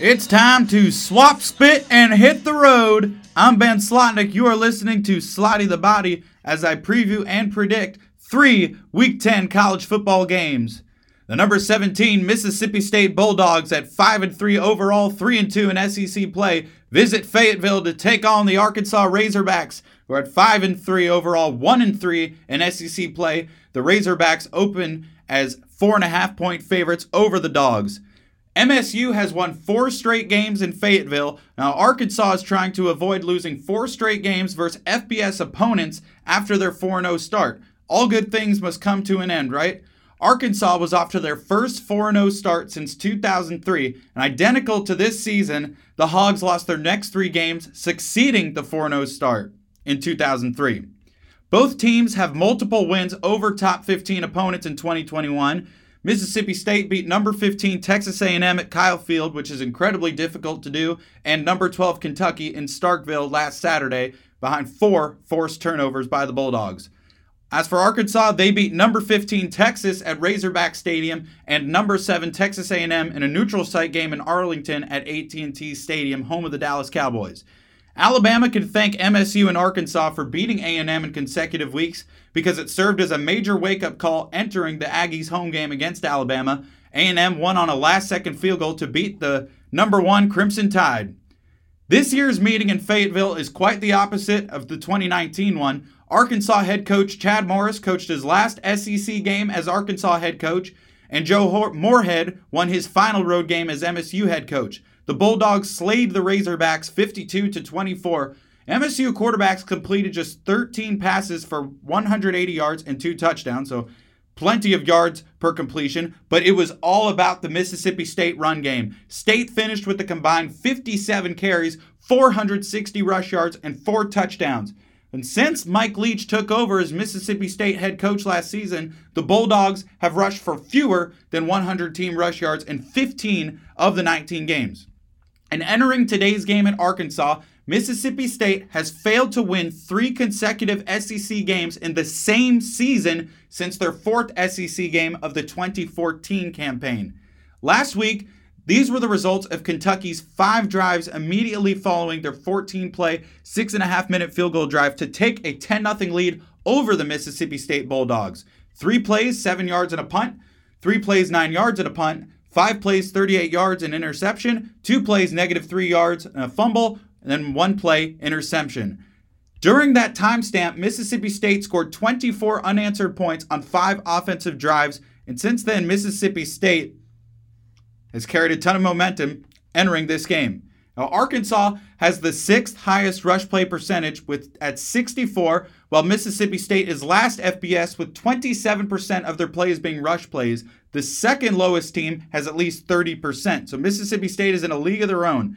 It's time to swap spit and hit the road. I'm Ben Slotnick. You are listening to Slotty the Body as I preview and predict three Week 10 college football games. The number 17 Mississippi State Bulldogs at 5 and 3 overall, 3 and 2 in SEC play visit Fayetteville to take on the Arkansas Razorbacks, who are at 5 and 3 overall, 1 and 3 in SEC play. The Razorbacks open as four and a half point favorites over the Dogs. MSU has won four straight games in Fayetteville. Now, Arkansas is trying to avoid losing four straight games versus FBS opponents after their 4 0 start. All good things must come to an end, right? Arkansas was off to their first 4 0 start since 2003, and identical to this season, the Hogs lost their next three games, succeeding the 4 0 start in 2003. Both teams have multiple wins over top 15 opponents in 2021. Mississippi State beat number 15 Texas A&M at Kyle Field, which is incredibly difficult to do, and number 12 Kentucky in Starkville last Saturday behind four forced turnovers by the Bulldogs. As for Arkansas, they beat number 15 Texas at Razorback Stadium and number 7 Texas A&M in a neutral site game in Arlington at AT&T Stadium, home of the Dallas Cowboys. Alabama can thank MSU and Arkansas for beating A&M in consecutive weeks because it served as a major wake-up call entering the Aggies home game against Alabama. A&M won on a last-second field goal to beat the number 1 Crimson Tide. This year's meeting in Fayetteville is quite the opposite of the 2019 one. Arkansas head coach Chad Morris coached his last SEC game as Arkansas head coach, and Joe Moorhead won his final road game as MSU head coach. The Bulldogs slayed the Razorbacks 52 to 24. MSU quarterbacks completed just 13 passes for 180 yards and two touchdowns, so plenty of yards per completion, but it was all about the Mississippi State run game. State finished with a combined 57 carries, 460 rush yards, and four touchdowns. And since Mike Leach took over as Mississippi State head coach last season, the Bulldogs have rushed for fewer than 100 team rush yards in 15 of the 19 games. And entering today's game at Arkansas, Mississippi State has failed to win three consecutive SEC games in the same season since their fourth SEC game of the 2014 campaign. Last week, these were the results of Kentucky's five drives immediately following their 14 play, six and a half minute field goal drive to take a 10 0 lead over the Mississippi State Bulldogs. Three plays, seven yards and a punt. Three plays, nine yards and a punt. Five plays, 38 yards and interception. Two plays, negative three yards and a fumble. And then one play, interception. During that timestamp, Mississippi State scored 24 unanswered points on five offensive drives. And since then, Mississippi State has carried a ton of momentum entering this game. Now, Arkansas has the sixth highest rush play percentage with at 64, while Mississippi State is last FBS with 27% of their plays being rush plays. The second lowest team has at least 30%. So Mississippi State is in a league of their own.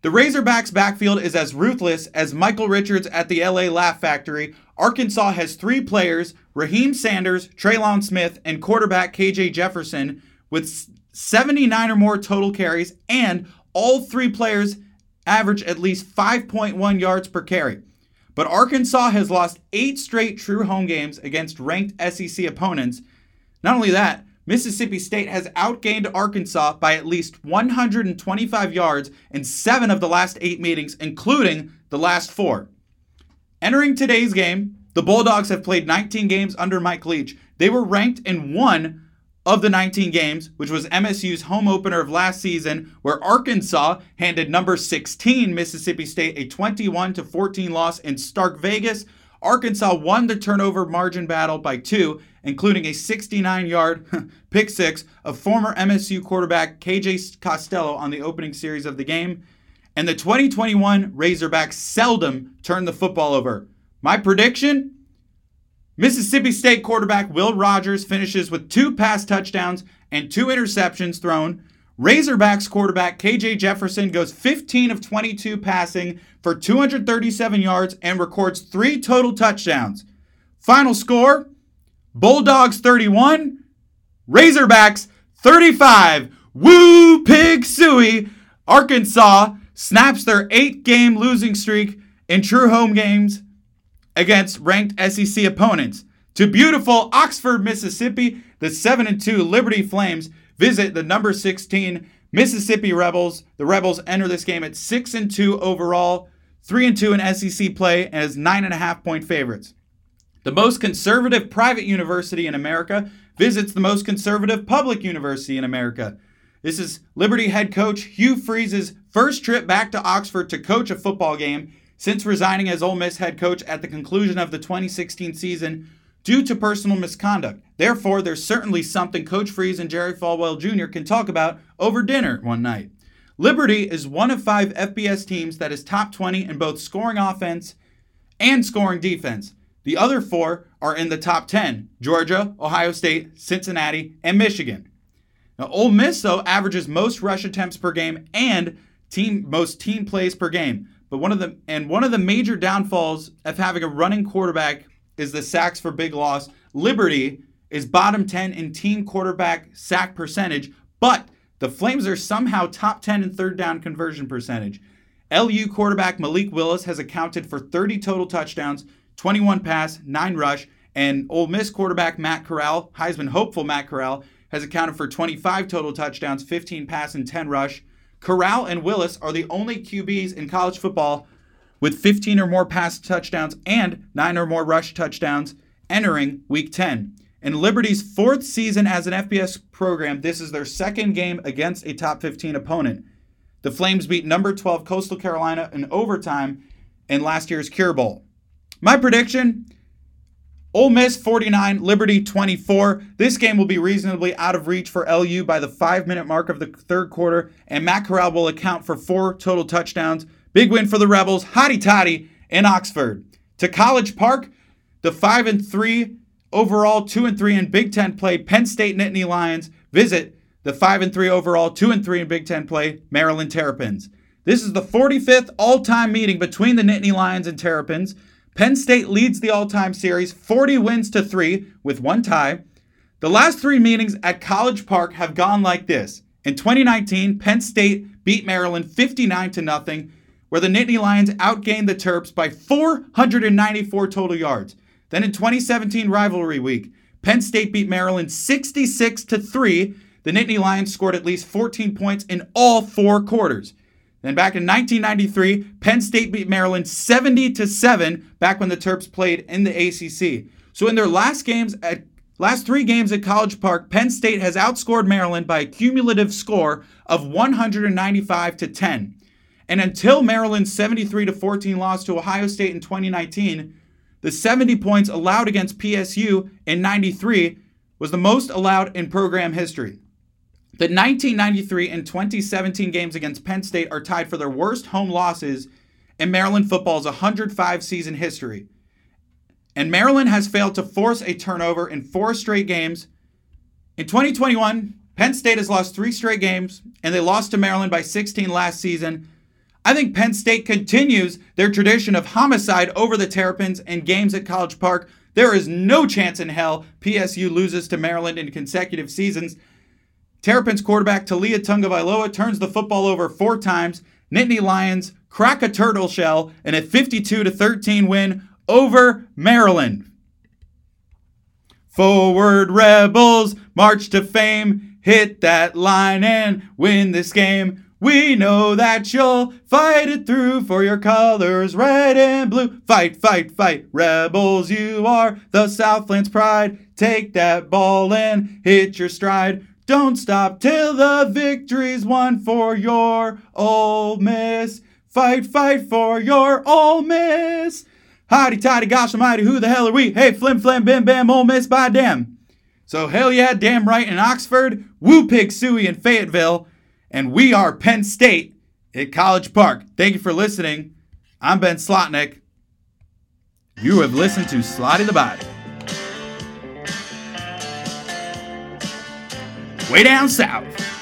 The Razorbacks backfield is as ruthless as Michael Richards at the LA Laugh Factory. Arkansas has three players, Raheim Sanders, Trelon Smith, and quarterback KJ Jefferson, with 79 or more total carries, and all three players average at least 5.1 yards per carry. But Arkansas has lost eight straight true home games against ranked SEC opponents. Not only that, Mississippi State has outgained Arkansas by at least 125 yards in seven of the last eight meetings, including the last four. Entering today's game, the Bulldogs have played 19 games under Mike Leach. They were ranked in one of the 19 games, which was MSU's home opener of last season, where Arkansas handed number 16 Mississippi State a 21 to 14 loss in Stark Vegas. Arkansas won the turnover margin battle by two, including a 69 yard pick six of former MSU quarterback KJ Costello on the opening series of the game. And the 2021 Razorbacks seldom turned the football over. My prediction Mississippi State quarterback Will Rogers finishes with two pass touchdowns and two interceptions thrown. Razorbacks quarterback KJ Jefferson goes 15 of 22 passing for 237 yards and records three total touchdowns. Final score Bulldogs 31, Razorbacks 35. Woo Pig Sooie! Arkansas snaps their eight game losing streak in true home games against ranked SEC opponents. To beautiful Oxford, Mississippi, the 7 and 2 Liberty Flames visit the number 16 Mississippi Rebels. The Rebels enter this game at six and two overall, three and two in SEC play, and as nine and a half point favorites. The most conservative private university in America visits the most conservative public university in America. This is Liberty head coach Hugh Freeze's first trip back to Oxford to coach a football game since resigning as Ole Miss head coach at the conclusion of the 2016 season due to personal misconduct. Therefore, there's certainly something Coach Freeze and Jerry Falwell Jr. can talk about over dinner one night. Liberty is one of five FBS teams that is top 20 in both scoring offense and scoring defense. The other four are in the top 10 Georgia, Ohio State, Cincinnati, and Michigan. Now, Ole Miss, though, averages most rush attempts per game and team most team plays per game. But one of the and one of the major downfalls of having a running quarterback is the sacks for big loss. Liberty is bottom 10 in team quarterback sack percentage, but the Flames are somehow top 10 in third down conversion percentage. LU quarterback Malik Willis has accounted for 30 total touchdowns, 21 pass, 9 rush, and Ole Miss quarterback Matt Corral, Heisman hopeful Matt Corral, has accounted for 25 total touchdowns, 15 pass, and 10 rush. Corral and Willis are the only QBs in college football with 15 or more pass touchdowns and 9 or more rush touchdowns entering week 10. In Liberty's fourth season as an FBS program, this is their second game against a top 15 opponent. The Flames beat number 12 Coastal Carolina in overtime in last year's Cure Bowl. My prediction Ole Miss 49, Liberty 24. This game will be reasonably out of reach for LU by the five minute mark of the third quarter, and Matt Corral will account for four total touchdowns. Big win for the Rebels, hotty toddy in Oxford. To College Park, the 5 and 3 overall, 2 and 3 in Big Ten play, Penn State Nittany Lions visit the 5 and 3 overall, 2 and 3 in Big Ten play, Maryland Terrapins. This is the 45th all time meeting between the Nittany Lions and Terrapins. Penn State leads the all time series 40 wins to 3 with one tie. The last three meetings at College Park have gone like this. In 2019, Penn State beat Maryland 59 to nothing, where the Nittany Lions outgained the Terps by 494 total yards. Then in 2017 rivalry week, Penn State beat Maryland 66 to 3. The Nittany Lions scored at least 14 points in all four quarters. Then back in 1993, Penn State beat Maryland 70 to 7 back when the Terps played in the ACC. So in their last games at last 3 games at College Park, Penn State has outscored Maryland by a cumulative score of 195 to 10. And until Maryland's 73 to 14 loss to Ohio State in 2019, the 70 points allowed against PSU in 93 was the most allowed in program history. The 1993 and 2017 games against Penn State are tied for their worst home losses in Maryland football's 105 season history. And Maryland has failed to force a turnover in four straight games. In 2021, Penn State has lost three straight games, and they lost to Maryland by 16 last season. I think Penn State continues their tradition of homicide over the Terrapins in games at College Park. There is no chance in hell PSU loses to Maryland in consecutive seasons. Terrapins quarterback Taulia Tagovailoa turns the football over four times. Nittany Lions crack a turtle shell in a 52 to 13 win over Maryland. Forward Rebels, march to fame, hit that line and win this game. We know that you'll fight it through for your colors, red and blue. Fight, fight, fight, rebels, you are the Southland's pride. Take that ball and hit your stride. Don't stop till the victory's won for your Ole Miss. Fight, fight for your Ole Miss. Hotty toddy, gosh almighty, who the hell are we? Hey, flim flam, bim bam, Ole Miss, by damn. So hell yeah, damn right in Oxford, woo pig sooie in Fayetteville, and we are Penn State at College Park. Thank you for listening. I'm Ben Slotnick. You have listened to Slotty the Body. Way down south.